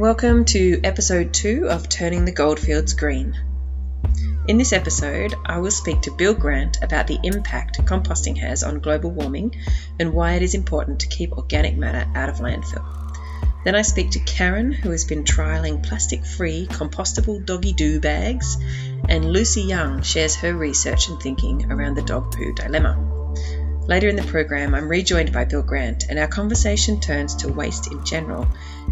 Welcome to episode two of Turning the Goldfields Green. In this episode, I will speak to Bill Grant about the impact composting has on global warming and why it is important to keep organic matter out of landfill. Then I speak to Karen, who has been trialling plastic free compostable doggy doo bags, and Lucy Young shares her research and thinking around the dog poo dilemma. Later in the program, I'm rejoined by Bill Grant, and our conversation turns to waste in general.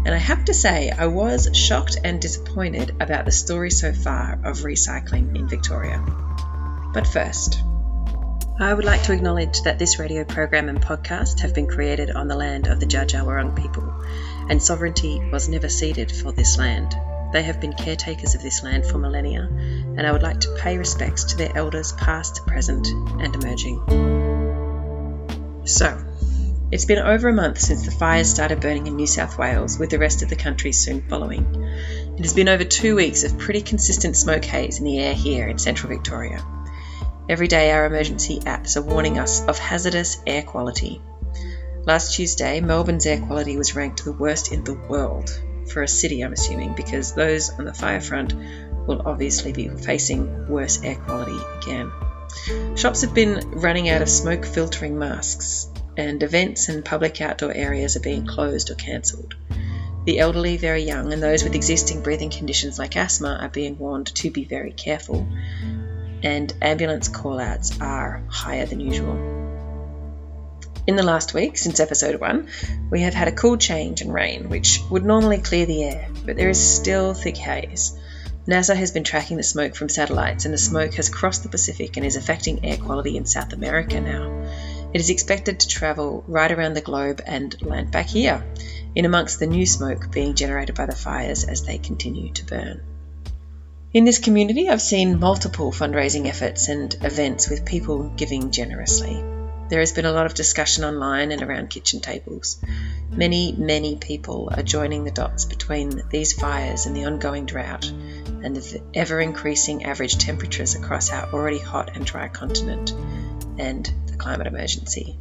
And I have to say, I was shocked and disappointed about the story so far of recycling in Victoria. But first, I would like to acknowledge that this radio program and podcast have been created on the land of the Dja people, and sovereignty was never ceded for this land. They have been caretakers of this land for millennia, and I would like to pay respects to their elders past, present, and emerging. So, it's been over a month since the fires started burning in New South Wales, with the rest of the country soon following. It has been over two weeks of pretty consistent smoke haze in the air here in central Victoria. Every day, our emergency apps are warning us of hazardous air quality. Last Tuesday, Melbourne's air quality was ranked the worst in the world, for a city, I'm assuming, because those on the fire front will obviously be facing worse air quality again. Shops have been running out of smoke filtering masks, and events and public outdoor areas are being closed or cancelled. The elderly, very young, and those with existing breathing conditions like asthma are being warned to be very careful, and ambulance callouts are higher than usual. In the last week, since episode 1, we have had a cool change and rain, which would normally clear the air, but there is still thick haze. NASA has been tracking the smoke from satellites, and the smoke has crossed the Pacific and is affecting air quality in South America now. It is expected to travel right around the globe and land back here, in amongst the new smoke being generated by the fires as they continue to burn. In this community, I've seen multiple fundraising efforts and events with people giving generously. There has been a lot of discussion online and around kitchen tables. Many, many people are joining the dots between these fires and the ongoing drought and the ever increasing average temperatures across our already hot and dry continent and the climate emergency.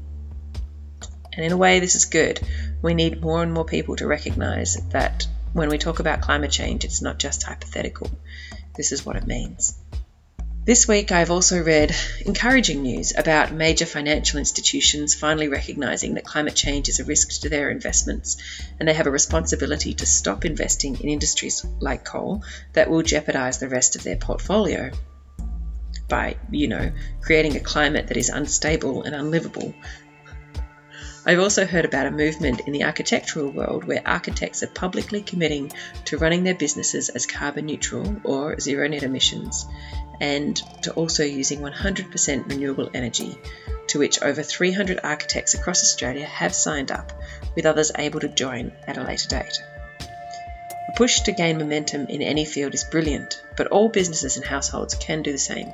And in a way, this is good. We need more and more people to recognise that when we talk about climate change, it's not just hypothetical. This is what it means. This week, I've also read encouraging news about major financial institutions finally recognising that climate change is a risk to their investments and they have a responsibility to stop investing in industries like coal that will jeopardise the rest of their portfolio by, you know, creating a climate that is unstable and unlivable I've also heard about a movement in the architectural world where architects are publicly committing to running their businesses as carbon neutral or zero net emissions and to also using 100% renewable energy, to which over 300 architects across Australia have signed up, with others able to join at a later date. A push to gain momentum in any field is brilliant, but all businesses and households can do the same.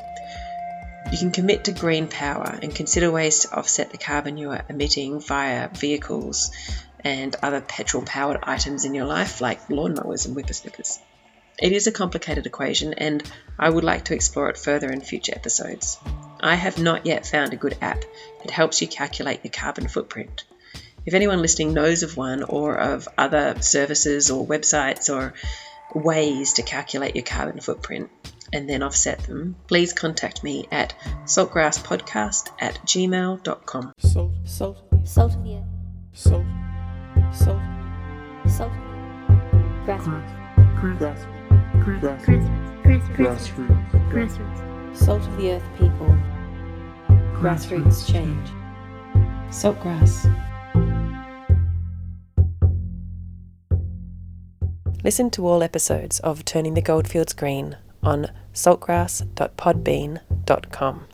You can commit to green power and consider ways to offset the carbon you are emitting via vehicles and other petrol powered items in your life, like lawnmowers and whippersnippers. It is a complicated equation, and I would like to explore it further in future episodes. I have not yet found a good app that helps you calculate your carbon footprint. If anyone listening knows of one or of other services or websites or ways to calculate your carbon footprint, and then offset them, please contact me at saltgrasspodcast at gmail.com. Salt, salt, salt of the earth. Salt, salt, salt. Grassroots. Grassroots. Grassroots. Grassroots. Grassroots. Salt of the earth people. Grassroots change. Saltgrass. Listen to all episodes of Turning the Goldfields Green on saltgrass.podbean.com.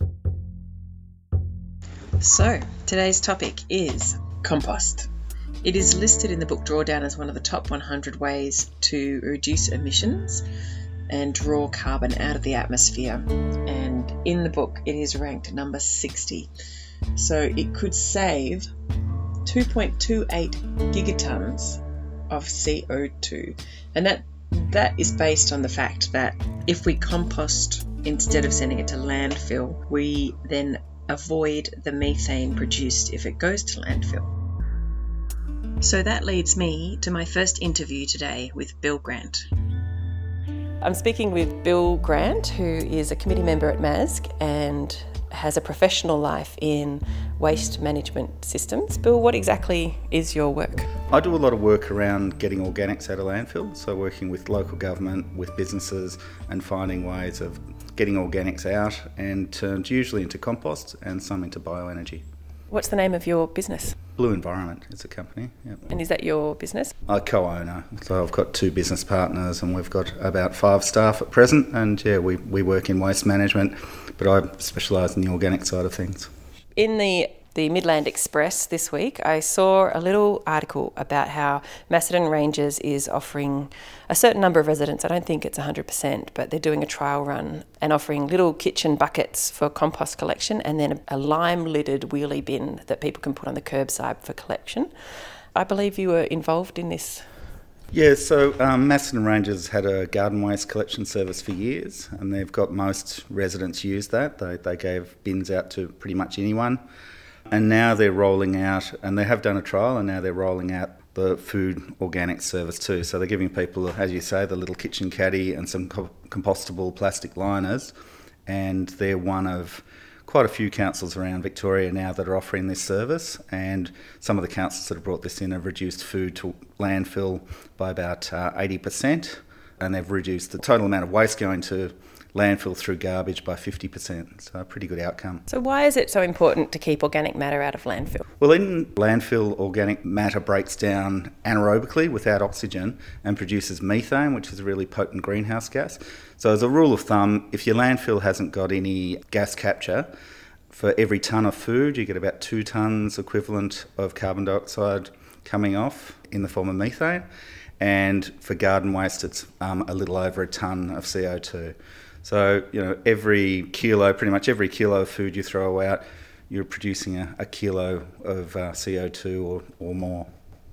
So, today's topic is compost. It is listed in the book Drawdown as one of the top 100 ways to reduce emissions and draw carbon out of the atmosphere. And in the book, it is ranked number 60. So it could save 2.28 gigatons of CO2. And that that is based on the fact that if we compost instead of sending it to landfill, we then avoid the methane produced if it goes to landfill. So that leads me to my first interview today with Bill Grant. I'm speaking with Bill Grant, who is a committee member at MASG and has a professional life in waste management systems. Bill, what exactly is your work? I do a lot of work around getting organics out of landfill, so working with local government, with businesses, and finding ways of getting organics out and turned usually into compost and some into bioenergy. What's the name of your business? Blue Environment is a company. Yep. And is that your business? I co-owner, so I've got two business partners, and we've got about five staff at present. And yeah, we, we work in waste management, but I specialise in the organic side of things. In the the Midland Express this week, I saw a little article about how Macedon Ranges is offering a certain number of residents, I don't think it's 100%, but they're doing a trial run and offering little kitchen buckets for compost collection and then a lime lidded wheelie bin that people can put on the curbside for collection. I believe you were involved in this. Yeah, so um, Macedon Ranges had a garden waste collection service for years, and they've got most residents use that. They, they gave bins out to pretty much anyone. And now they're rolling out, and they have done a trial, and now they're rolling out the food organic service too. So they're giving people, as you say, the little kitchen caddy and some compostable plastic liners. And they're one of quite a few councils around Victoria now that are offering this service. And some of the councils that have brought this in have reduced food to landfill by about uh, 80%. And they've reduced the total amount of waste going to landfill through garbage by 50%. So, a pretty good outcome. So, why is it so important to keep organic matter out of landfill? Well, in landfill, organic matter breaks down anaerobically without oxygen and produces methane, which is a really potent greenhouse gas. So, as a rule of thumb, if your landfill hasn't got any gas capture, for every tonne of food, you get about two tonnes equivalent of carbon dioxide coming off in the form of methane. And for garden waste, it's um, a little over a tonne of CO2. So, you know, every kilo, pretty much every kilo of food you throw out, you're producing a, a kilo of uh, CO2 or, or more.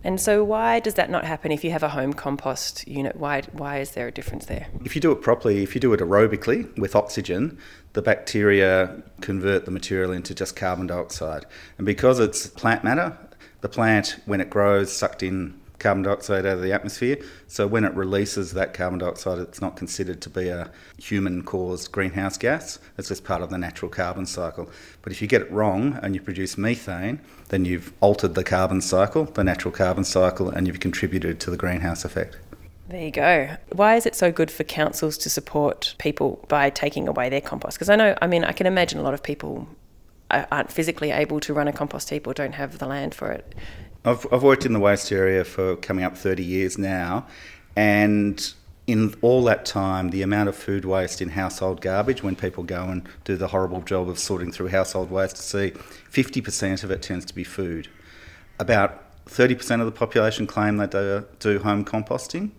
And so, why does that not happen if you have a home compost unit? Why, why is there a difference there? If you do it properly, if you do it aerobically with oxygen, the bacteria convert the material into just carbon dioxide. And because it's plant matter, the plant, when it grows, sucked in carbon dioxide out of the atmosphere. So when it releases that carbon dioxide, it's not considered to be a human caused greenhouse gas. It's just part of the natural carbon cycle. But if you get it wrong and you produce methane, then you've altered the carbon cycle, the natural carbon cycle, and you've contributed to the greenhouse effect. There you go. Why is it so good for councils to support people by taking away their compost? Because I know, I mean, I can imagine a lot of people aren't physically able to run a compost heap or don't have the land for it. I've, I've worked in the waste area for coming up 30 years now, and in all that time, the amount of food waste in household garbage, when people go and do the horrible job of sorting through household waste to see, 50% of it tends to be food. About 30% of the population claim that they do, do home composting,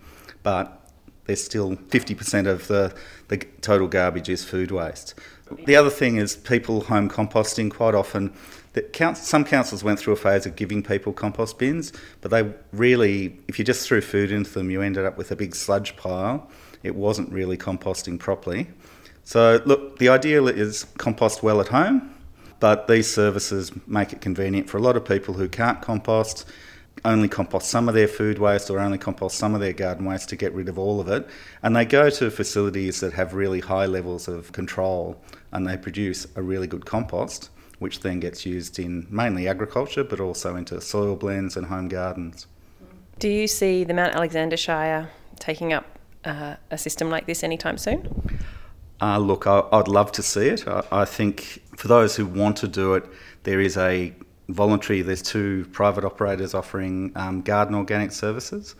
but there's still 50% of the, the total garbage is food waste. The other thing is people home composting quite often some councils went through a phase of giving people compost bins, but they really, if you just threw food into them, you ended up with a big sludge pile. It wasn't really composting properly. So, look, the ideal is compost well at home, but these services make it convenient for a lot of people who can't compost, only compost some of their food waste or only compost some of their garden waste to get rid of all of it. And they go to facilities that have really high levels of control and they produce a really good compost which then gets used in mainly agriculture but also into soil blends and home gardens. Do you see the Mount Alexander Shire taking up uh, a system like this anytime soon? Uh, look, I, would love to see it. I, I, think for those who want to do it, there is a voluntary, there's two private operators offering um, garden organic services.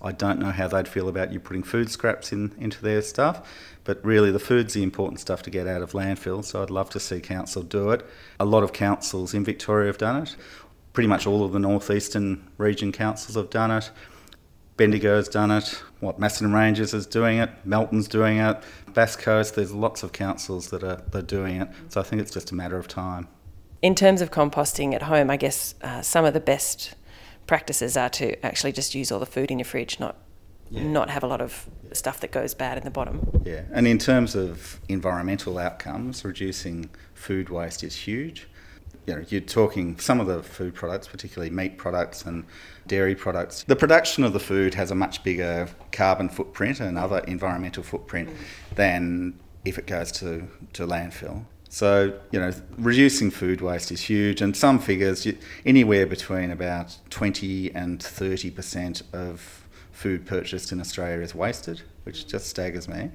I don't know how they'd feel about you putting food scraps in, into their stuff, but really the food's the important stuff to get out of landfill, so I'd love to see council do it. A lot of councils in Victoria have done it. Pretty much all of the northeastern region councils have done it. Bendigo's done it. What Macedon Ranges is doing it. Melton's doing it. Bass Coast. There's lots of councils that are, that are doing it. So I think it's just a matter of time. In terms of composting at home, I guess uh, some of the best practices are to actually just use all the food in your fridge, not yeah. not have a lot of stuff that goes bad in the bottom. Yeah, and in terms of environmental outcomes, reducing food waste is huge. you know, you're talking some of the food products, particularly meat products and dairy products. The production of the food has a much bigger carbon footprint and other environmental footprint mm. than if it goes to, to landfill. So, you know, reducing food waste is huge, and some figures, anywhere between about 20 and 30% of food purchased in Australia is wasted, which just staggers me.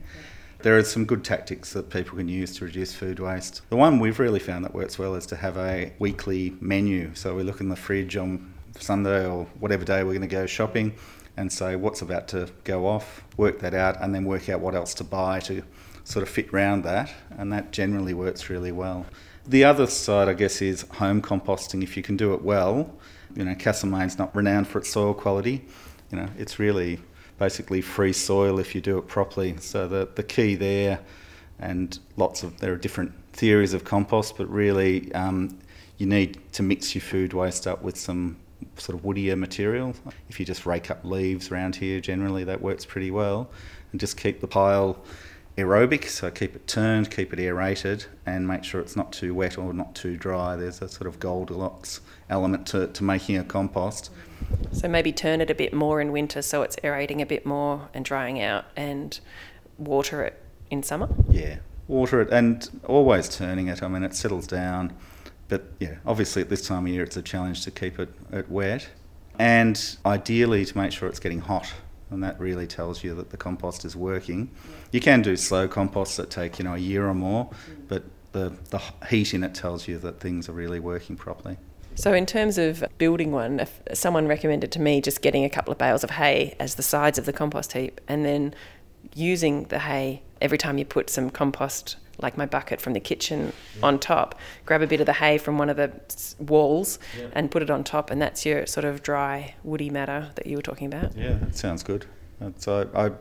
There are some good tactics that people can use to reduce food waste. The one we've really found that works well is to have a weekly menu. So we look in the fridge on Sunday or whatever day we're going to go shopping and say what's about to go off, work that out, and then work out what else to buy to sort of fit round that. And that generally works really well. The other side, I guess, is home composting. If you can do it well, you know, Castlemaine's not renowned for its soil quality. You know, it's really basically free soil if you do it properly. So the, the key there, and lots of, there are different theories of compost, but really um, you need to mix your food waste up with some sort of woodier material. If you just rake up leaves around here, generally that works pretty well. And just keep the pile aerobic, so keep it turned, keep it aerated, and make sure it's not too wet or not too dry. There's a sort of Goldilocks element to, to making a compost. So maybe turn it a bit more in winter so it's aerating a bit more and drying out, and water it in summer? Yeah, water it and always turning it. I mean, it settles down. But yeah, obviously at this time of year it's a challenge to keep it, it wet. And ideally to make sure it's getting hot and that really tells you that the compost is working. You can do slow composts that take you know a year or more, but the the heat in it tells you that things are really working properly. So, in terms of building one, if someone recommended to me just getting a couple of bales of hay as the sides of the compost heap and then using the hay every time you put some compost like my bucket from the kitchen yeah. on top, grab a bit of the hay from one of the walls yeah. and put it on top, and that's your sort of dry, woody matter that you were talking about. Yeah, that sounds good. So I,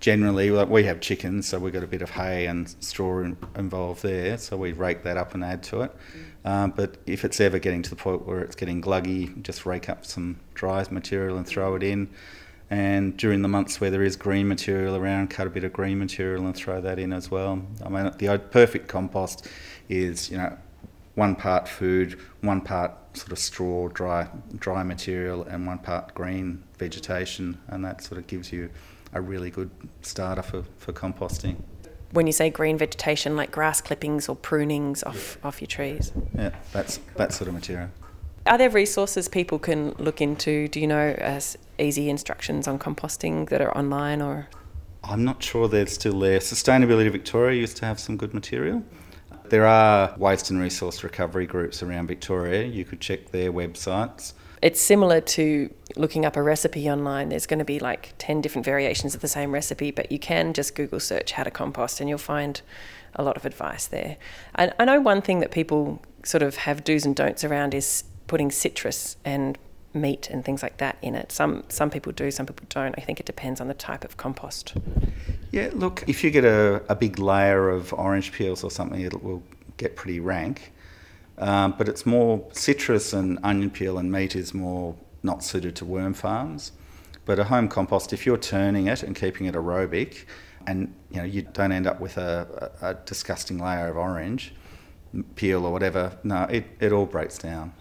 generally, like we have chickens, so we've got a bit of hay and straw in, involved there, so we rake that up and add to it. Mm. Um, but if it's ever getting to the point where it's getting gluggy, just rake up some dry material and throw it in and during the months where there is green material around, cut a bit of green material and throw that in as well. I mean, the perfect compost is you know one part food, one part sort of straw, dry dry material, and one part green vegetation, and that sort of gives you a really good starter for, for composting. When you say green vegetation, like grass clippings or prunings off, off your trees? Yeah, that's that sort of material. Are there resources people can look into? Do you know as easy instructions on composting that are online or? I'm not sure they're still there. Sustainability Victoria used to have some good material. There are waste and resource recovery groups around Victoria. You could check their websites. It's similar to looking up a recipe online. There's going to be like 10 different variations of the same recipe, but you can just Google search how to compost and you'll find a lot of advice there. I, I know one thing that people sort of have do's and don'ts around is putting citrus and meat and things like that in it. Some some people do, some people don't. I think it depends on the type of compost. Yeah, look, if you get a, a big layer of orange peels or something, it will get pretty rank. Um, but it's more citrus and onion peel and meat is more not suited to worm farms. But a home compost, if you're turning it and keeping it aerobic, and you know you don't end up with a, a, disgusting layer of orange, peel or whatever. No, it, it all breaks down.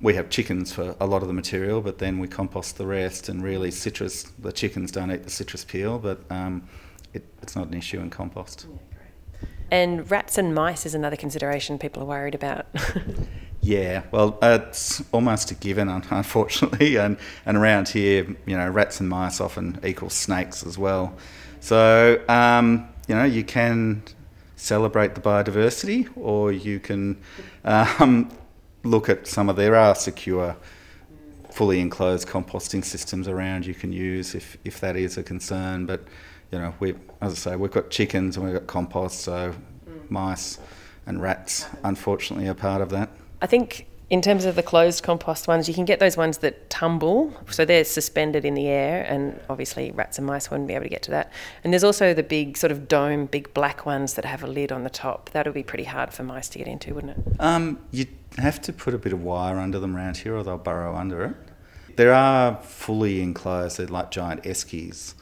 We have chickens for a lot of the material, but then we compost the rest. And really, citrus, the chickens don't eat the citrus peel, but um, it, it's not an issue in compost. And rats and mice is another consideration people are worried about. yeah, well, it's almost a given, unfortunately. And, and around here, you know, rats and mice often equal snakes as well. So, um, you know, you can celebrate the biodiversity, or you can um, look at some of there are secure, fully enclosed composting systems around you can use if, if that is a concern. But you know, we as I say, we've got chickens and we've got compost, so mice and rats, unfortunately, are part of that. I think in terms of the closed compost ones, you can get those ones that tumble, so they're suspended in the air, and obviously rats and mice wouldn't be able to get to that. And there's also the big sort of dome, big black ones that have a lid on the top. That would be pretty hard for mice to get into, wouldn't it? Um, you'd have to put a bit of wire under them around here, or they'll burrow under it. There are fully enclosed, they're like giant eskies.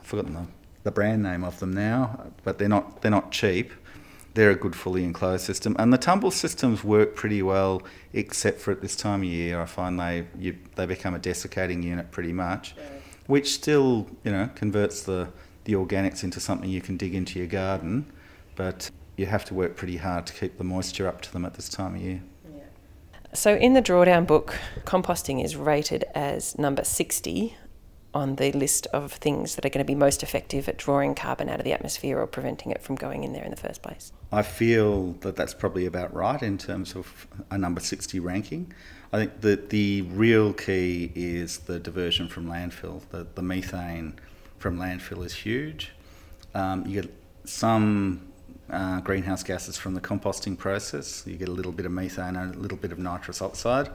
I've forgotten the, the brand name of them now, but they're not they're not cheap they're a good fully enclosed system. And the tumble systems work pretty well, except for at this time of year, I find they you, they become a desiccating unit pretty much, which still you know converts the the organics into something you can dig into your garden, but you have to work pretty hard to keep the moisture up to them at this time of year. So, in the drawdown book, composting is rated as number 60 on the list of things that are going to be most effective at drawing carbon out of the atmosphere or preventing it from going in there in the first place. I feel that that's probably about right in terms of a number 60 ranking. I think that the real key is the diversion from landfill. The, the methane from landfill is huge. Um, you get some uh, greenhouse gases from the composting process. You get a little bit of methane and a little bit of nitrous oxide.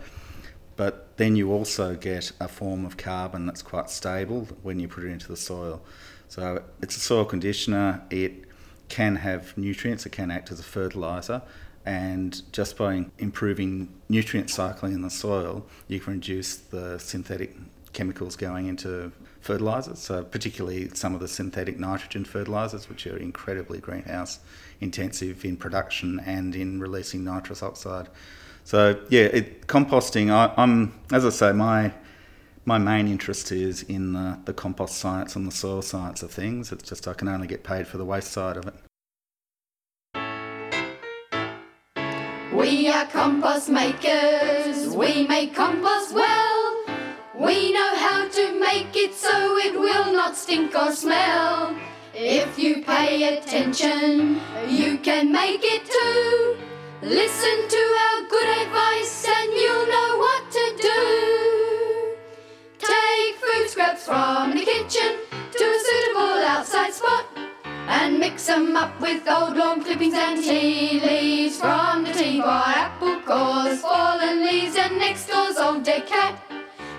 But then you also get a form of carbon that's quite stable when you put it into the soil. So it's a soil conditioner. It can have nutrients. It can act as a fertilizer. And just by improving nutrient cycling in the soil, you can reduce the synthetic chemicals going into fertilizers. So particularly some of the synthetic nitrogen fertilizers, which are incredibly greenhouse intensive in production and in releasing nitrous oxide. So yeah, it, composting. I, am as I say, my my main interest is in the, the compost science and the soil science of things. It's just I can only get paid for the waste side of it. We are compost makers. We make compost well. We know how to make it so it will not stink or smell. If you pay attention, you can make it too. Listen to our good advice and you'll know what to do. Take food scraps from the kitchen to a suitable outside spot and mix them up with old lawn clippings and tea leaves from the teapot, apple cores, fallen leaves, and next door's old dead cat.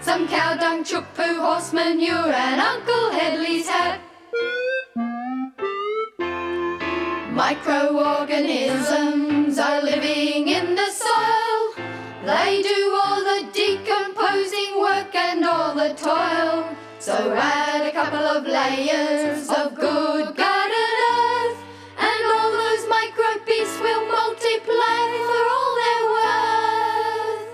Some cow dung, chook poo, horse manure, and Uncle Headley's hat. Microorganisms living in the soil. They do all the decomposing work and all the toil. So add a couple of layers of good garden earth, and all those micro beasts will multiply for all their worth.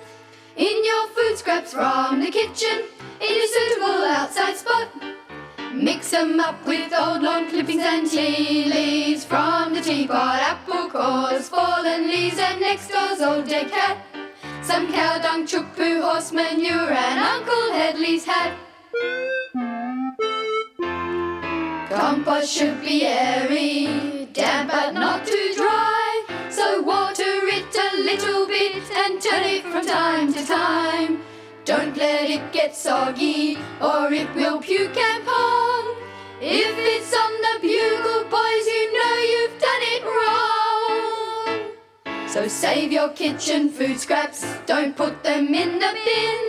In your food scraps from the kitchen, in a suitable outside spot. Mix them up with old lawn clippings and tea leaves from the teapot, apple cores, fallen leaves, and next door's old dead cat. Some cow dung, chook poo, horse manure, and Uncle Headley's hat. Compost should be airy, damp but not too dry. So water it a little bit and turn it from time to time. Don't let it get soggy, or it will puke and pong. If it's on the bugle, boys, you know you've done it wrong. So save your kitchen food scraps, don't put them in the bin.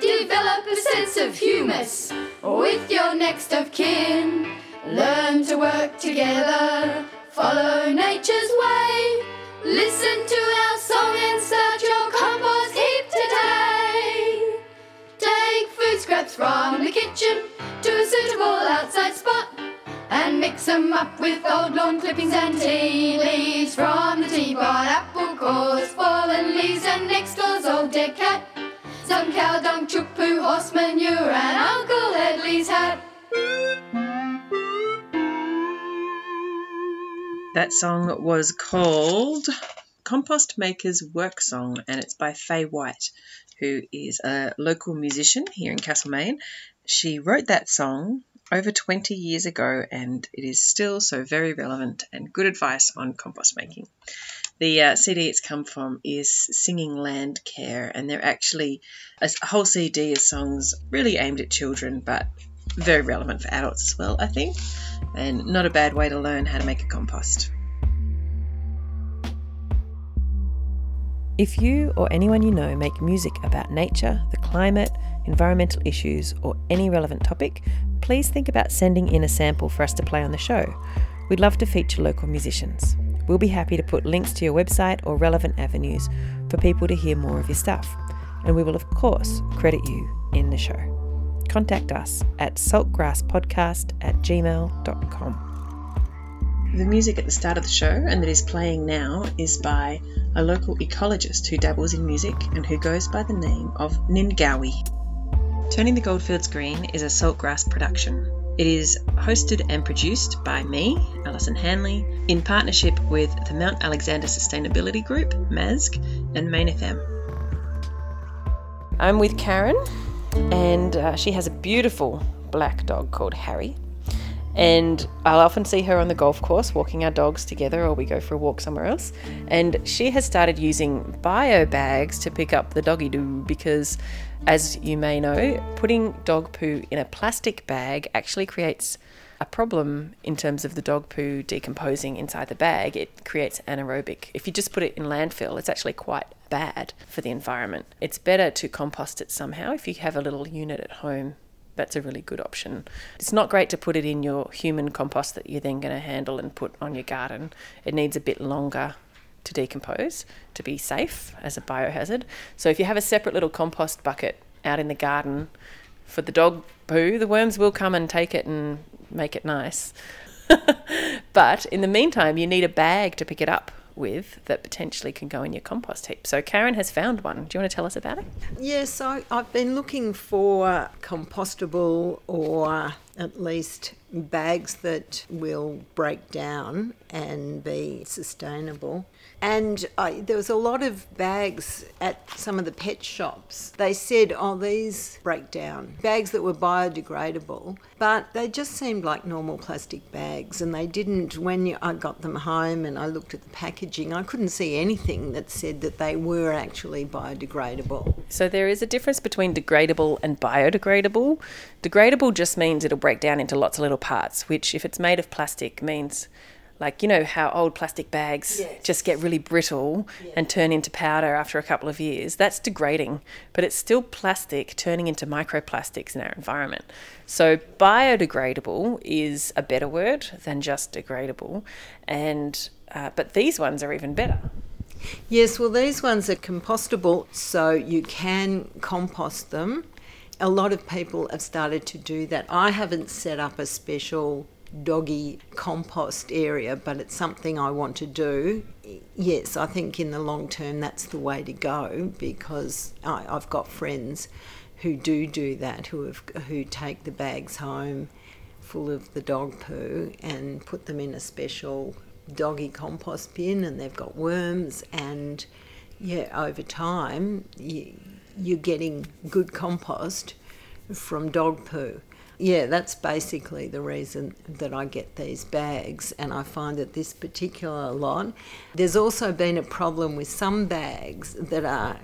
Develop a sense of humus with your next of kin. Learn to work together, follow nature's way. From the kitchen to a suitable outside spot and mix them up with old lawn clippings and tea leaves from the teapot, apple cores, fallen leaves, and next door's old dead cat. Some cow dung, chook poo, horse manure, and Uncle Headley's hat. That song was called Compost Maker's Work Song, and it's by Faye White, who is a local musician here in Castlemaine. She wrote that song over 20 years ago, and it is still so very relevant and good advice on compost making. The uh, CD it's come from is Singing Land Care, and they're actually a whole CD of songs really aimed at children, but very relevant for adults as well, I think, and not a bad way to learn how to make a compost. If you or anyone you know make music about nature, the climate, environmental issues, or any relevant topic, please think about sending in a sample for us to play on the show. We'd love to feature local musicians. We'll be happy to put links to your website or relevant avenues for people to hear more of your stuff. And we will, of course, credit you in the show contact us at saltgrasspodcast at gmail.com. The music at the start of the show and that is playing now is by a local ecologist who dabbles in music and who goes by the name of Ningawi. Turning the Goldfields Green is a saltgrass production. It is hosted and produced by me, Alison Hanley, in partnership with the Mount Alexander Sustainability Group, MASG, and Main FM. I'm with Karen, and uh, she has a beautiful black dog called Harry. And I'll often see her on the golf course walking our dogs together, or we go for a walk somewhere else. And she has started using bio bags to pick up the doggy doo because, as you may know, putting dog poo in a plastic bag actually creates a problem in terms of the dog poo decomposing inside the bag. It creates anaerobic. If you just put it in landfill, it's actually quite bad for the environment. It's better to compost it somehow if you have a little unit at home that's a really good option. It's not great to put it in your human compost that you're then going to handle and put on your garden. It needs a bit longer to decompose to be safe as a biohazard. So if you have a separate little compost bucket out in the garden for the dog poo, the worms will come and take it and make it nice. but in the meantime, you need a bag to pick it up with that potentially can go in your compost heap. So Karen has found one. Do you want to tell us about it? Yes, I, I've been looking for compostable or at least bags that will break down and be sustainable. And I, there was a lot of bags at some of the pet shops. They said, oh, these break down. Bags that were biodegradable, but they just seemed like normal plastic bags. And they didn't, when you, I got them home and I looked at the packaging, I couldn't see anything that said that they were actually biodegradable. So there is a difference between degradable and biodegradable. Degradable just means it'll break down into lots of little parts, which, if it's made of plastic, means like you know how old plastic bags Yes. just get really brittle and turn into powder after a couple of years that's degrading but it's still plastic turning into microplastics in our environment so biodegradable is a better word than just degradable and uh, but these ones are even better Yes, well, these ones are compostable, so you can compost them. A lot of people have started to do that. I haven't set up a special doggy compost area, but it's something I want to do. Yes, I think in the long term that's the way to go because I, I've got friends who do do that, who have who take the bags home full of the dog poo and put them in a special doggy compost bin and they've got worms and yeah over time you're getting good compost from dog poo. Yeah that's basically the reason that i get these bags and i find that this particular lot there's also been a problem with some bags that are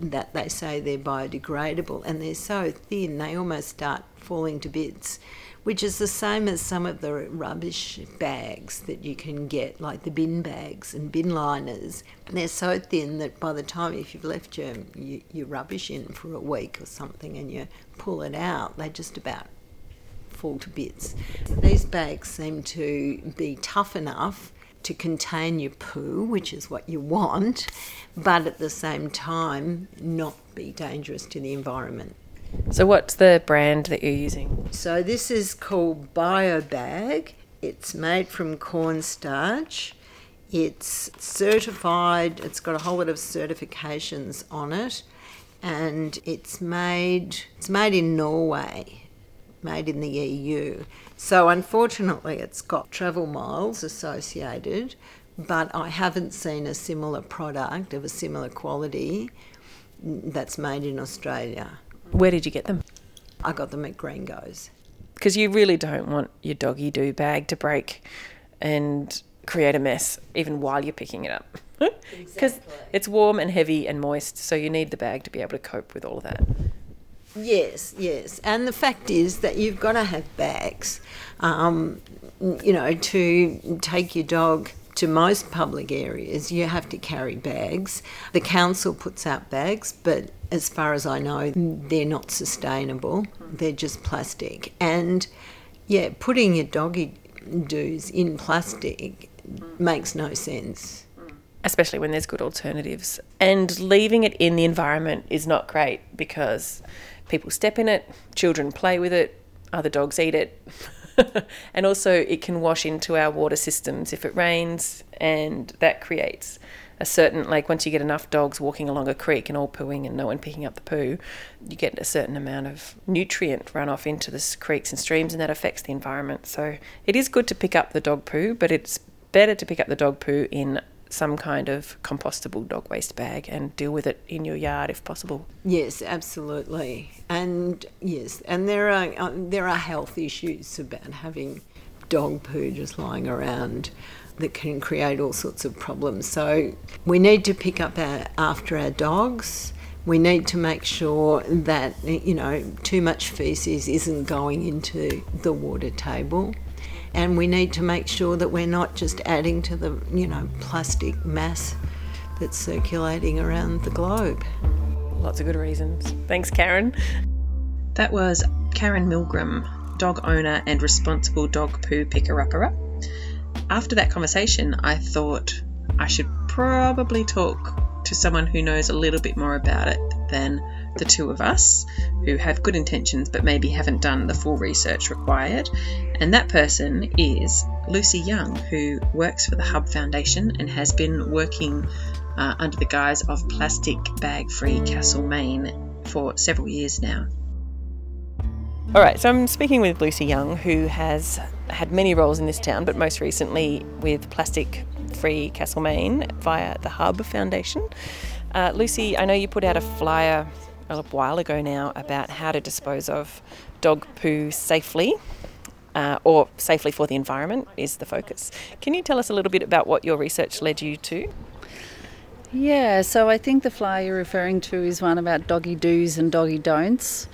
that they say they're biodegradable and they're so thin they almost start falling to bits which is the same as some of the rubbish bags that you can get, like the bin bags and bin liners. They're so thin that by the time if you've left your, your, your rubbish in for a week or something and you pull it out, they just about fall to bits. These bags seem to be tough enough to contain your poo, which is what you want, but at the same time not be dangerous to the environment. So what's the brand that you're using So this is called BioBag. It's made from cornstarch. It's certified. It's got a whole lot of certifications on it, and it's made. It's made in Norway, made in the EU. So unfortunately, it's got travel miles associated, but I haven't seen a similar product of a similar quality that's made in Australia. Where did you get them I got them at Gringo's. because you really don't want your doggy do bag to break and create a mess even while you're picking it up. Because it's warm and heavy and moist, so you need the bag to be able to cope with all of that. Yes, yes. And the fact is that you've got to have bags, um, you know, to take your dog to most public areas, you have to carry bags. The council puts out bags, but as far as I know, they're not sustainable. They're just plastic. And yeah, putting your doggy doos in plastic makes no sense. especially when there's good alternatives. And leaving it in the environment is not great because people step in it, children play with it, other dogs eat it. and also, it can wash into our water systems if it rains, and that creates a certain like once you get enough dogs walking along a creek and all pooing and no one picking up the poo, you get a certain amount of nutrient runoff into the creeks and streams, and that affects the environment. So it is good to pick up the dog poo, but it's better to pick up the dog poo in some kind of compostable dog waste bag and deal with it in your yard if possible. Yes, absolutely. And yes, and there are uh, there are health issues about having dog poo just lying around that can create all sorts of problems. So we need to pick up our, after our dogs. We need to make sure that you know too much feces isn't going into the water table, and we need to make sure that we're not just adding to the you know plastic mass that's circulating around the globe. Lots of good reasons. Thanks, Karen. That was Karen Milgram, dog owner and responsible dog poo picker upper after that conversation, I thought I should probably talk to someone who knows a little bit more about it than the two of us who have good intentions but maybe haven't done the full research required. And that person is Lucy Young, who works for the Hub Foundation and has been working uh, under the guise of Plastic Bag Free Castlemaine for several years now. All right, so I'm speaking with Lucy Young, who has had many roles in this town, but most recently with Plastic Free Castlemaine via the Hub Foundation. Uh, Lucy, I know you put out a flyer a while ago now about how to dispose of dog poo safely. Uh, or safely for the environment is the focus. Can you tell us a little bit about what your research led you to? Yeah, so I think the flyer you're referring to is one about doggy do's and doggy don'ts.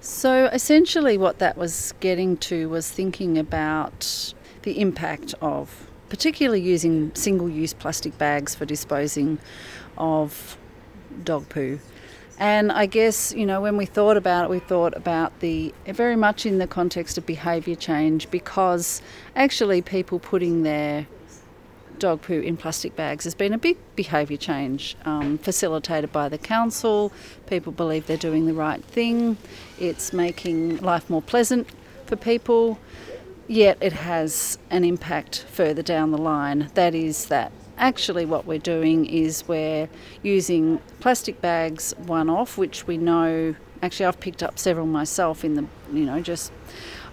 So essentially, what that was getting to was thinking about the impact of particularly using single use plastic bags for disposing of dog poo. And I guess, you know, when we thought about it, we thought about the very much in the context of behaviour change because actually people putting their dog poo in plastic bags has been a big behaviour change um, facilitated by the council. People believe they're doing the right thing. It's making life more pleasant for people, yet it has an impact further down the line. That is that actually what we're doing is we're using plastic bags one off, which we know actually I've picked up several myself in the you know just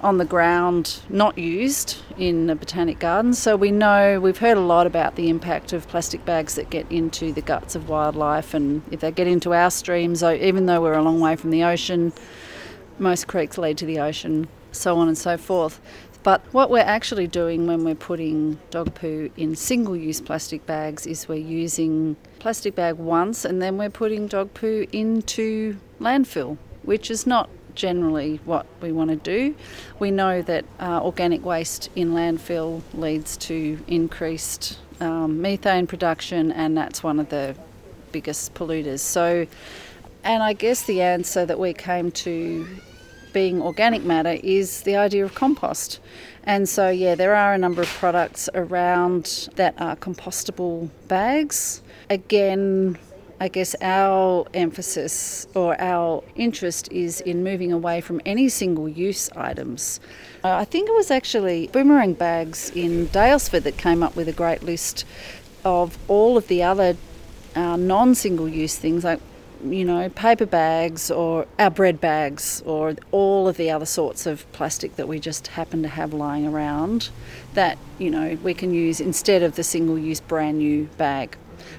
on the ground, not used in a botanic garden. So we know we've heard a lot about the impact of plastic bags that get into the guts of wildlife, and if they get into our streams, even though we're a long way from the ocean, most creeks lead to the ocean, so on and so forth. But what we're actually doing when we're putting dog poo in single use plastic bags is we're using plastic bag once and then we're putting dog poo into landfill, which is not generally what we want to do. We know that uh, organic waste in landfill leads to increased um, methane production, and that's one of the biggest polluters. So, and I guess the answer that we came to being organic matter is the idea of compost. And so, yeah, there are a number of products around that are compostable bags. Again, I guess our emphasis or our interest is in moving away from any single use items. Uh, I think it was actually Boomerang Bags in Daylesford that came up with a great list of all of the other uh, non single use things like you know, paper bags or our bread bags or all of the other sorts of plastic that we just happen to have lying around that, you know, we can use instead of the single use brand new bag.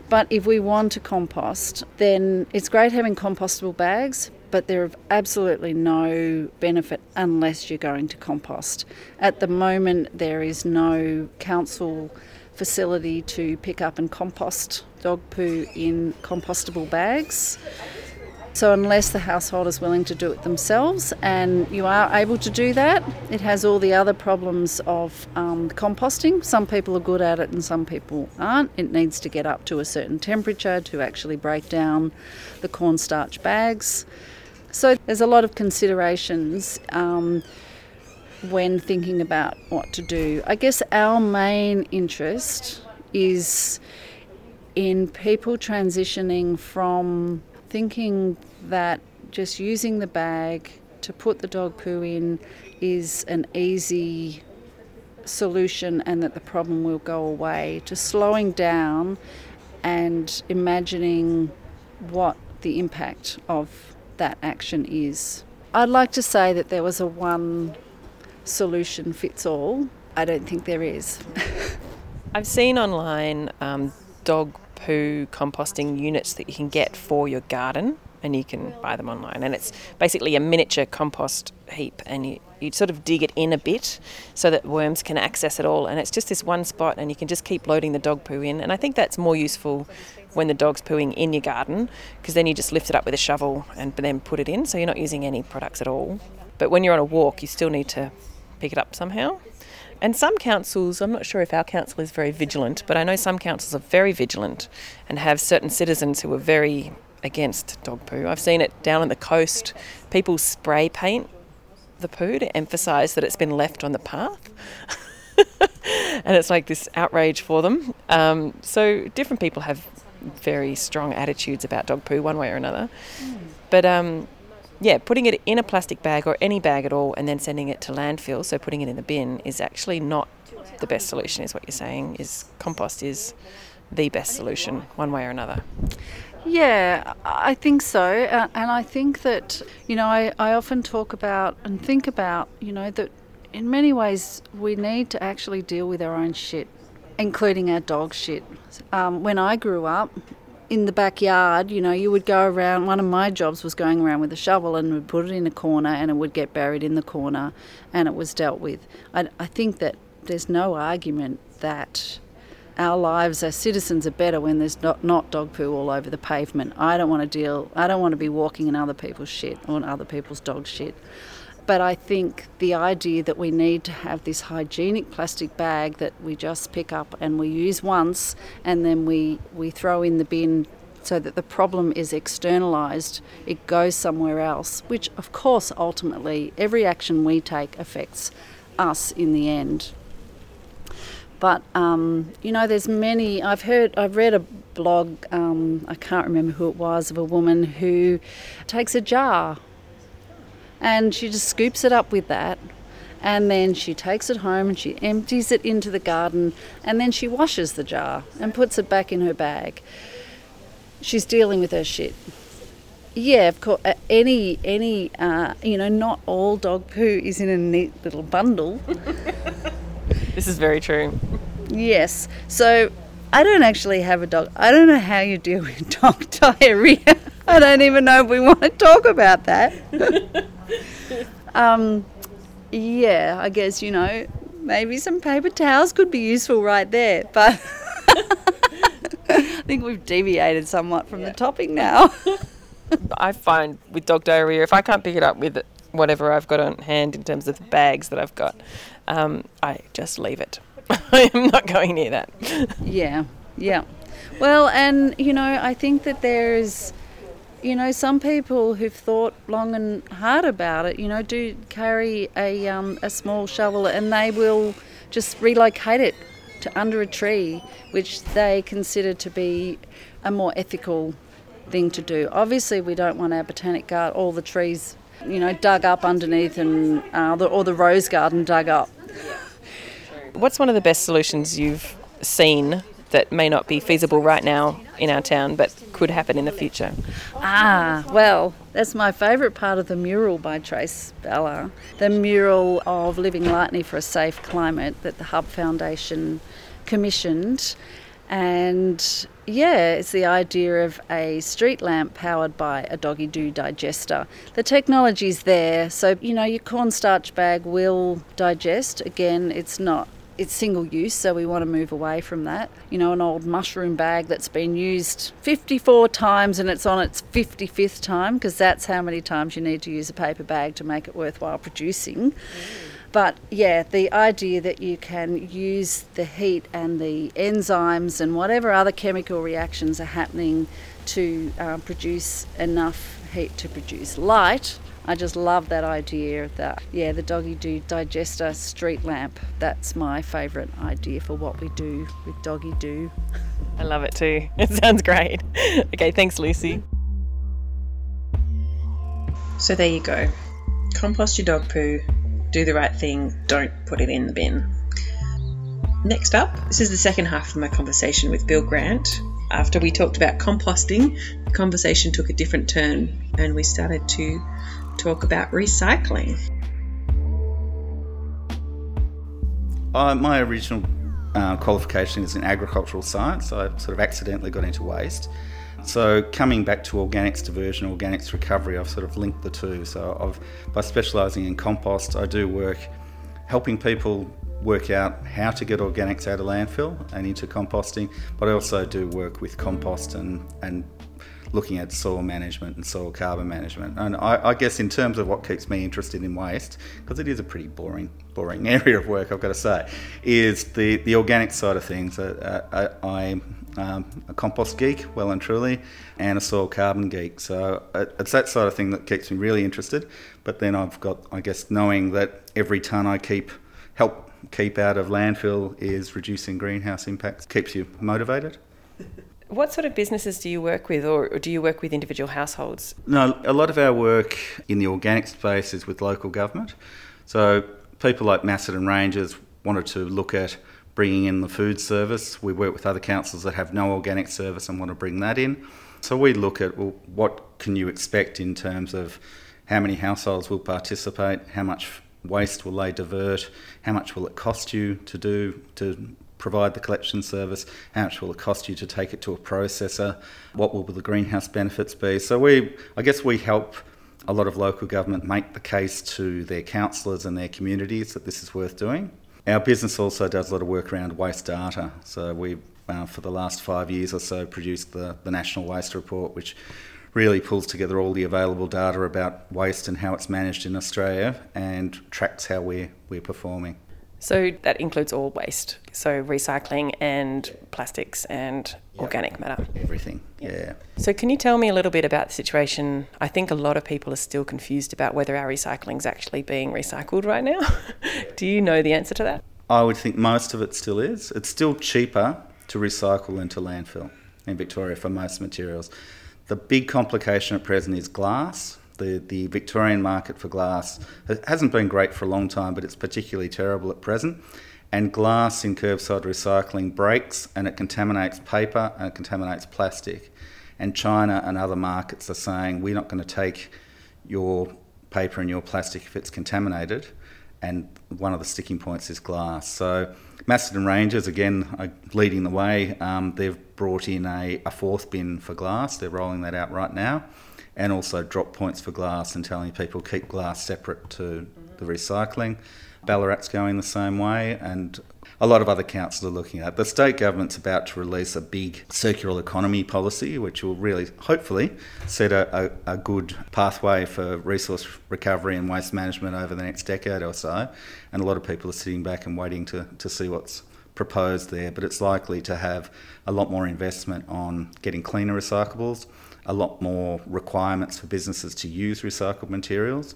But if we want to compost, then it's great having compostable bags, but they're of absolutely no benefit unless you're going to compost. At the moment, there is no council facility to pick up and compost dog poo in compostable bags. So, unless the household is willing to do it themselves and you are able to do that, it has all the other problems of um, composting. Some people are good at it and some people aren't. It needs to get up to a certain temperature to actually break down the cornstarch bags. So, there's a lot of considerations um, when thinking about what to do. I guess our main interest is in people transitioning from thinking that just using the bag to put the dog poo in is an easy solution and that the problem will go away, to slowing down and imagining what the impact of that action is. I'd like to say that there was a one solution fits all. I don't think there is. I've seen online um, dog poo composting units that you can get for your garden and you can buy them online. And it's basically a miniature compost heap, and you, you sort of dig it in a bit so that worms can access it all. And it's just this one spot, and you can just keep loading the dog poo in. And I think that's more useful when the dog's pooing in your garden because then you just lift it up with a shovel and then put it in, so you're not using any products at all. But when you're on a walk, you still need to pick it up somehow. And some councils, I'm not sure if our council is very vigilant, but I know some councils are very vigilant and have certain citizens who are very against dog poo. I've seen it down on the coast. People spray paint the poo to emphasise that it's been left on the path. and it's like this outrage for them. Um, so different people have very strong attitudes about dog poo, one way or another. Mm. But um, yeah, putting it in a plastic bag or any bag at all and then sending it to landfill, so putting it in the bin, is actually not the best solution, is what you're saying. Is compost is the best solution, one way or another. Yeah, I think so. And I think that, you know, I, I often talk about and think about, you know, that in many ways we need to actually deal with our own shit, including our dog shit. Um, when I grew up, in the backyard, you know, you would go around. One of my jobs was going around with a shovel and would put it in a corner and it would get buried in the corner and it was dealt with. I, I think that there's no argument that our lives as citizens are better when there's not, not dog poo all over the pavement. I don't want to deal, I don't want to be walking in other people's shit or in other people's dog shit. But I think the idea that we need to have this hygienic plastic bag that we just pick up and we use once and then we, we throw in the bin so that the problem is externalized, it goes somewhere else, which of course ultimately every action we take affects us in the end. But um, you know, there's many. I've heard, I've read a blog. Um, I can't remember who it was of a woman who takes a jar, and she just scoops it up with that, and then she takes it home and she empties it into the garden, and then she washes the jar and puts it back in her bag. She's dealing with her shit. Yeah, of course. Any, any, uh, you know, not all dog poo is in a neat little bundle. This is very true. Yes. So I don't actually have a dog. I don't know how you deal with dog diarrhea. I don't even know if we want to talk about that. um, yeah, I guess, you know, maybe some paper towels could be useful right there. But I think we've deviated somewhat from yeah. the topic now. I find with dog diarrhea, if I can't pick it up with whatever I've got on hand in terms of the bags that I've got, um, I just leave it. I am not going near that. yeah, yeah. Well, and you know, I think that there's, you know, some people who've thought long and hard about it, you know, do carry a um, a small shovel and they will just relocate it to under a tree, which they consider to be a more ethical thing to do. Obviously, we don't want our botanic garden, all the trees, you know, dug up underneath and uh, the, or the rose garden dug up. What's one of the best solutions you've seen that may not be feasible right now in our town but could happen in the future? Ah, well, that's my favourite part of the mural by Trace Bella. The mural of Living Lightly for a Safe Climate that the Hub Foundation commissioned. And yeah, it's the idea of a street lamp powered by a doggy doo digester. The technology's there, so you know your cornstarch bag will digest. Again, it's not it's single use, so we want to move away from that. You know, an old mushroom bag that's been used 54 times and it's on its 55th time, because that's how many times you need to use a paper bag to make it worthwhile producing. Mm. But yeah, the idea that you can use the heat and the enzymes and whatever other chemical reactions are happening to uh, produce enough heat to produce light. I just love that idea that. Yeah, the doggy Do digester street lamp. That's my favourite idea for what we do with doggy Do. I love it too. It sounds great. okay, thanks, Lucy. So there you go. compost your dog poo, do the right thing, don't put it in the bin. Next up, this is the second half of my conversation with Bill Grant. After we talked about composting, the conversation took a different turn and we started to talk about recycling. Uh, my original uh, qualification is in agricultural science. I sort of accidentally got into waste. So coming back to organics diversion, organics recovery, I've sort of linked the two. So I've, by specialising in compost, I do work helping people work out how to get organics out of landfill and into composting, but I also do work with compost and, and looking at soil management and soil carbon management. And I, I guess in terms of what keeps me interested in waste, because it is a pretty boring, boring area of work, I've got to say, is the, the organic side of things. I, I, I'm um, a compost geek, well and truly, and a soil carbon geek. So uh, it's that side of thing that keeps me really interested. But then I've got, I guess, knowing that every ton I keep help keep out of landfill is reducing greenhouse impacts keeps you motivated. What sort of businesses do you work with, or do you work with individual households? No, a lot of our work in the organic space is with local government. So people like Macedon Ranges wanted to look at bringing in the food service. We work with other councils that have no organic service and want to bring that in. So we look at well, what can you expect in terms of how many households will participate, how much waste will they divert, how much will it cost you to do to provide the collection service, how much will it cost you to take it to a processor, what will the greenhouse benefits be. So we I guess we help a lot of local government make the case to their councillors and their communities that this is worth doing. Our business also does a lot of work around waste data. So we, uh, for the last five years or so, produced the, the National Waste Report, which really pulls together all the available data about waste and how it's managed in Australia and tracks how we're, we're performing. So that includes all waste, so recycling and plastics and yep. organic matter. Everything, yeah. So can you tell me a little bit about the situation? I think a lot of people are still confused about whether our recycling is actually being recycled right now. Do you know the answer to that? I would think most of it still is. It's still cheaper to recycle than to landfill in Victoria for most materials. The big complication at present is glass the, the Victorian market for glass hasn't been great for a long time, but it's particularly terrible at present. And glass in curbside recycling breaks and it contaminates paper and it contaminates plastic. And China and other markets are saying, we're not going to take your paper and your plastic if it's contaminated. And one of the sticking points is glass. So, Macedon Ranges, again, are leading the way, um, they've brought in a, a fourth bin for glass. They're rolling that out right now and also drop points for glass and telling people keep glass separate to the recycling. Ballarat's going the same way, and a lot of other councils are looking at. it. The state government's about to release a big circular economy policy, which will really, hopefully, set a, a, a, good pathway for resource recovery and waste management over the next decade or so. And a lot of people are sitting back and waiting to, to see what's proposed there. But it's likely to have a lot more investment on getting cleaner recyclables a lot more requirements for businesses to use recycled materials,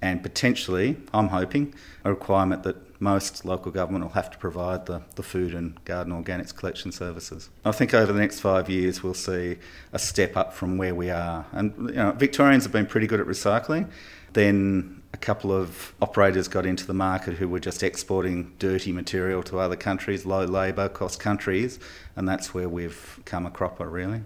and potentially, I'm hoping, a requirement that most local government will have to provide the, the food and garden organics collection services. I think over the next five years we'll see a step up from where we are. And you know, Victorians have been pretty good at recycling. Then a couple of operators got into the market who were just exporting dirty material to other countries, low labour cost countries, and that's where we've come a cropper really.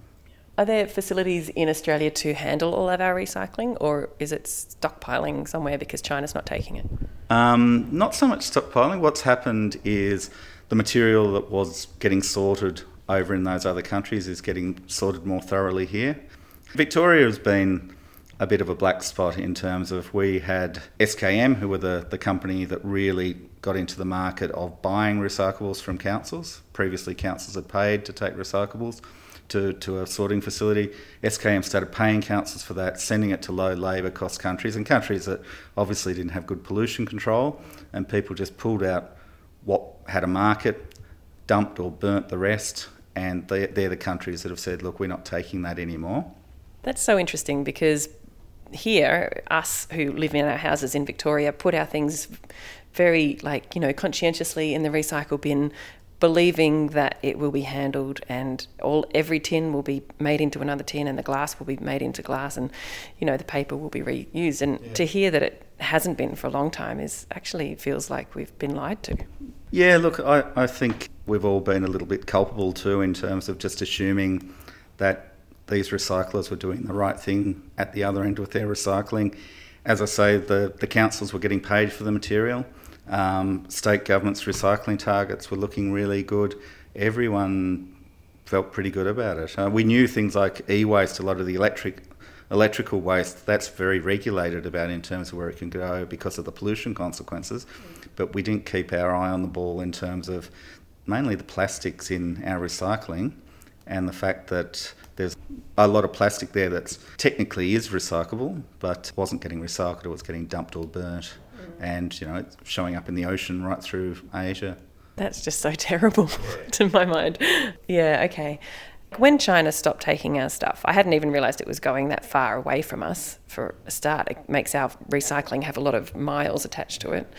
Are there facilities in Australia to handle all of our recycling, or is it stockpiling somewhere because China's not taking it? Um, not so much stockpiling. What's happened is the material that was getting sorted over in those other countries is getting sorted more thoroughly here. Victoria has been a bit of a black spot in terms of we had SKM, who were the, the company that really got into the market of buying recyclables from councils. Previously, councils had paid to take recyclables to, to a sorting facility. SKM started paying councils for that, sending it to low labour cost countries and countries that obviously didn't have good pollution control, and people just pulled out what had a market, dumped or burnt the rest, and they, they're the countries that have said, look, we're not taking that anymore. That's so interesting because here, us who live in our houses in Victoria put our things very like you know conscientiously in the recycle bin believing that it will be handled and all every tin will be made into another tin and the glass will be made into glass and you know the paper will be reused. And yeah. to hear that it hasn't been for a long time is actually feels like we've been lied to. Yeah look I, I think we've all been a little bit culpable too in terms of just assuming that these recyclers were doing the right thing at the other end with their recycling. As I say the, the councils were getting paid for the material um, state government's recycling targets were looking really good. Everyone felt pretty good about it. Uh, we knew things like e-waste, a lot of the electric electrical waste, that's very regulated about in terms of where it can go because of the pollution consequences. But we didn't keep our eye on the ball in terms of mainly the plastics in our recycling and the fact that there's a lot of plastic there that technically is recyclable but wasn't getting recycled, it was getting dumped or burnt and you know it's showing up in the ocean right through Asia. That's just so terrible to my mind. Yeah, okay. When China stopped taking our stuff, I hadn't even realised it was going that far away from us for a start. It makes our recycling have a lot of miles attached to it.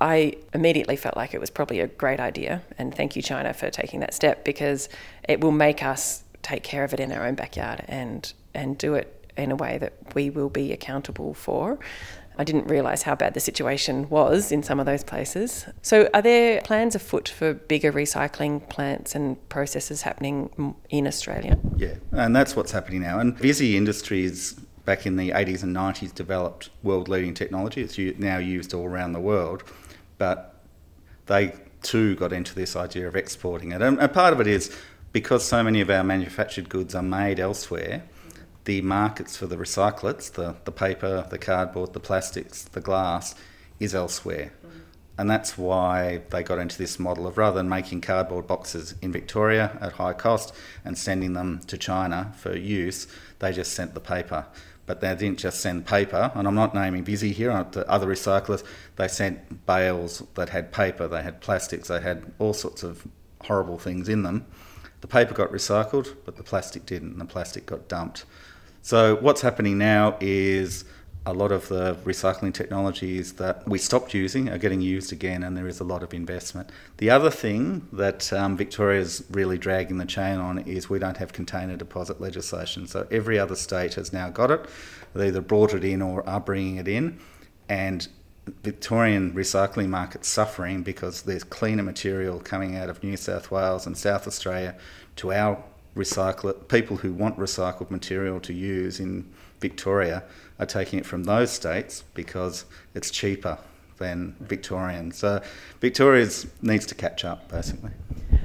I immediately felt like it was probably a great idea, and thank you, China, for taking that step because it will make us take care of it in our own backyard and, and do it in a way that we will be accountable for. I didn't realise how bad the situation was in some of those places. So, are there plans afoot for bigger recycling plants and processes happening in Australia? Yeah, and that's what's happening now. And Visy Industries back in the 80s and 90s developed world leading technology. It's now used all around the world, but they too got into this idea of exporting it. And part of it is because so many of our manufactured goods are made elsewhere the markets for the recyclates, the, the paper, the cardboard, the plastics, the glass, is elsewhere. Mm. And that's why they got into this model of rather than making cardboard boxes in Victoria at high cost and sending them to China for use, they just sent the paper. But they didn't just send paper, and I'm not naming Visy here, the other recyclers, they sent bales that had paper, they had plastics, they had all sorts of horrible things in them. The paper got recycled, but the plastic didn't, and the plastic got dumped. So, what's happening now is a lot of the recycling technologies that we stopped using are getting used again, and there is a lot of investment. The other thing that um, is really dragging the chain on is we don't have container deposit legislation. So, every other state has now got it. They either brought it in or are bringing it in. And Victorian recycling market's suffering because there's cleaner material coming out of New South Wales and South Australia to our recycle people who want recycled material to use in Victoria are taking it from those states because it's cheaper than Victorian. So Victoria needs to catch up, basically.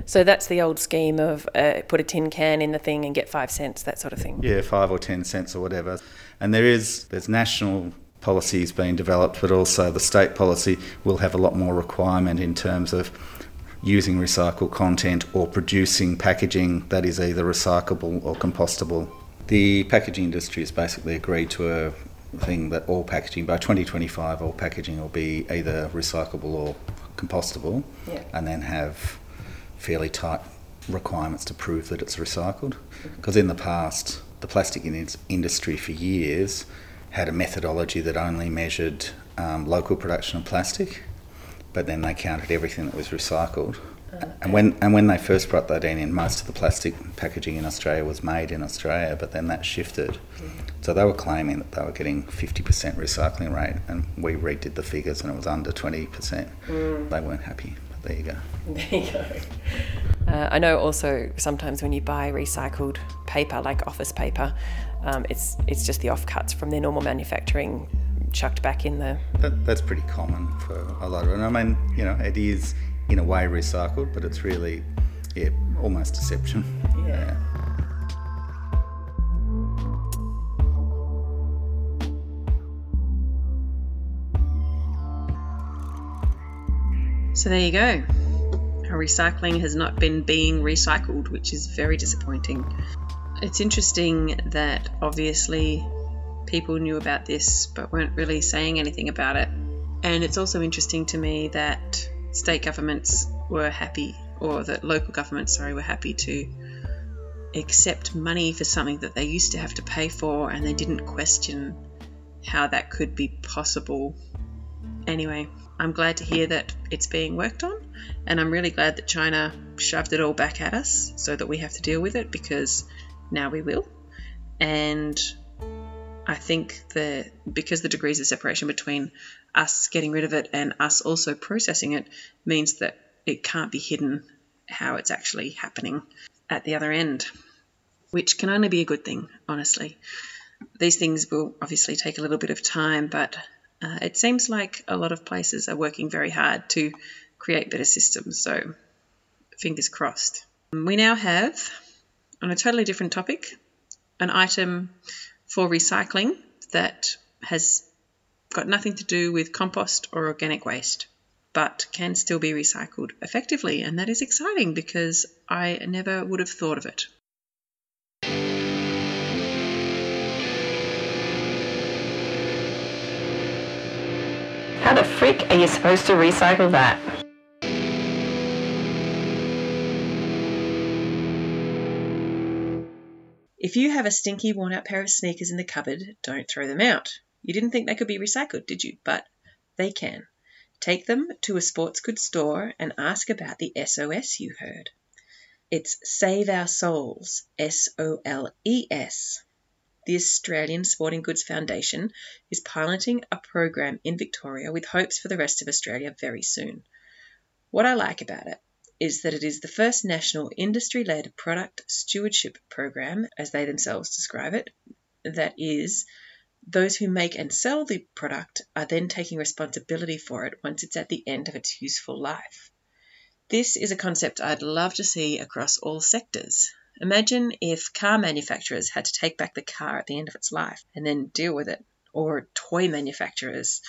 So that's the old scheme of uh, put a tin can in the thing and get five cents, that sort of thing. Yeah, five or ten cents or whatever. And there is there's national policies being developed, but also the state policy will have a lot more requirement in terms of using recycled content or producing packaging that is either recyclable or compostable. The packaging industry has basically agreed to a thing that all packaging by 2025 all packaging will be either recyclable or compostable yeah. and then have fairly tight requirements to prove that it's recycled because in the past the plastic industry for years had a methodology that only measured um, local production of plastic but then they counted everything that was recycled. Okay. And when and when they first brought that in, most of the plastic packaging in Australia was made in Australia, but then that shifted. Mm-hmm. So they were claiming that they were getting 50% recycling rate, and we redid the figures, and it was under 20%. Mm. They weren't happy. But there you go. There you go. Uh, I know also sometimes when you buy recycled paper, like office paper, um, it's it's just the offcuts from their normal manufacturing chucked back in there. That, that's pretty common for a lot of it. I mean, you know, it is in a way recycled, but it's really, yeah, almost deception. yeah. yeah. So there you go. Our recycling has not been being recycled, which is very disappointing. It's interesting that obviously people knew about this but weren't really saying anything about it. And it's also interesting to me that state governments were happy, or that local governments, sorry, were happy to accept money for something that they used to have to pay for and they didn't question how that could be possible Anyway, I'm glad to hear that it's being worked on, and I'm really glad that China shoved it all back at us so that we have to deal with it because now we will. And I think that because the degrees of separation between us getting rid of it and us also processing it means that it can't be hidden how it's actually happening at the other end, which can only be a good thing, honestly. These things will obviously take a little bit of time, but uh, it seems like a lot of places are working very hard to create better systems, so fingers crossed. We now have, on a totally different topic, an item for recycling that has got nothing to do with compost or organic waste, but can still be recycled effectively. And that is exciting because I never would have thought of it. How the freak are you supposed to recycle that? If you have a stinky worn out pair of sneakers in the cupboard, don't throw them out. You didn't think they could be recycled, did you? But they can. Take them to a sports goods store and ask about the SOS you heard. It's Save Our Souls, S O L E S. The Australian Sporting Goods Foundation is piloting a program in Victoria with hopes for the rest of Australia very soon. What I like about it is that it is the first national industry led product stewardship program, as they themselves describe it, that is, those who make and sell the product are then taking responsibility for it once it's at the end of its useful life. This is a concept I'd love to see across all sectors. Imagine if car manufacturers had to take back the car at the end of its life and then deal with it, or toy manufacturers.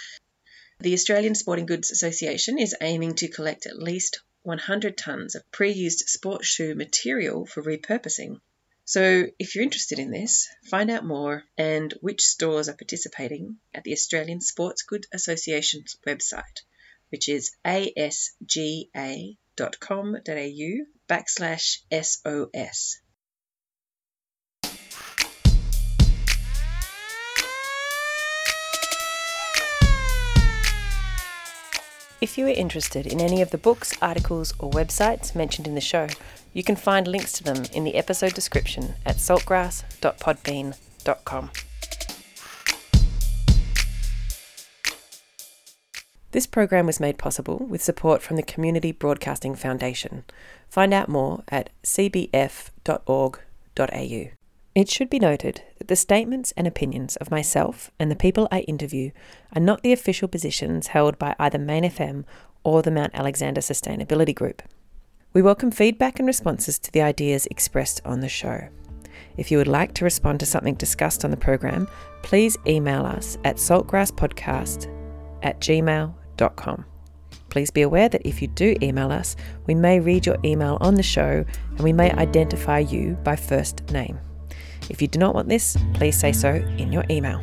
The Australian Sporting Goods Association is aiming to collect at least 100 tonnes of pre used sports shoe material for repurposing. So, if you're interested in this, find out more and which stores are participating at the Australian Sports Goods Association's website, which is asga.com.au backslash SOS. If you are interested in any of the books, articles, or websites mentioned in the show, you can find links to them in the episode description at saltgrass.podbean.com. This program was made possible with support from the Community Broadcasting Foundation. Find out more at cbf.org.au. It should be noted that the statements and opinions of myself and the people I interview are not the official positions held by either Main FM or the Mount Alexander Sustainability Group. We welcome feedback and responses to the ideas expressed on the show. If you would like to respond to something discussed on the program, please email us at saltgrasspodcast at gmail.com. Please be aware that if you do email us, we may read your email on the show and we may identify you by first name. If you do not want this, please say so in your email.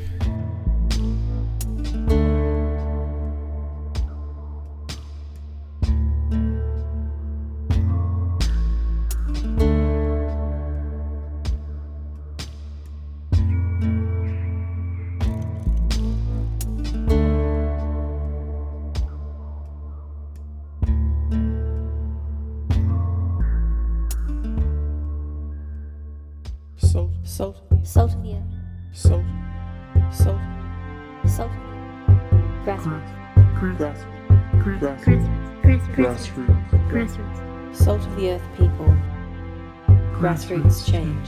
Grassroots change.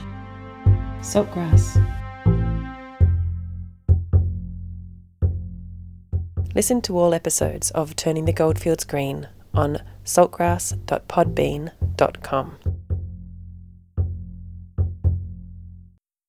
Saltgrass. Listen to all episodes of Turning the Goldfields Green on saltgrass.podbean.com.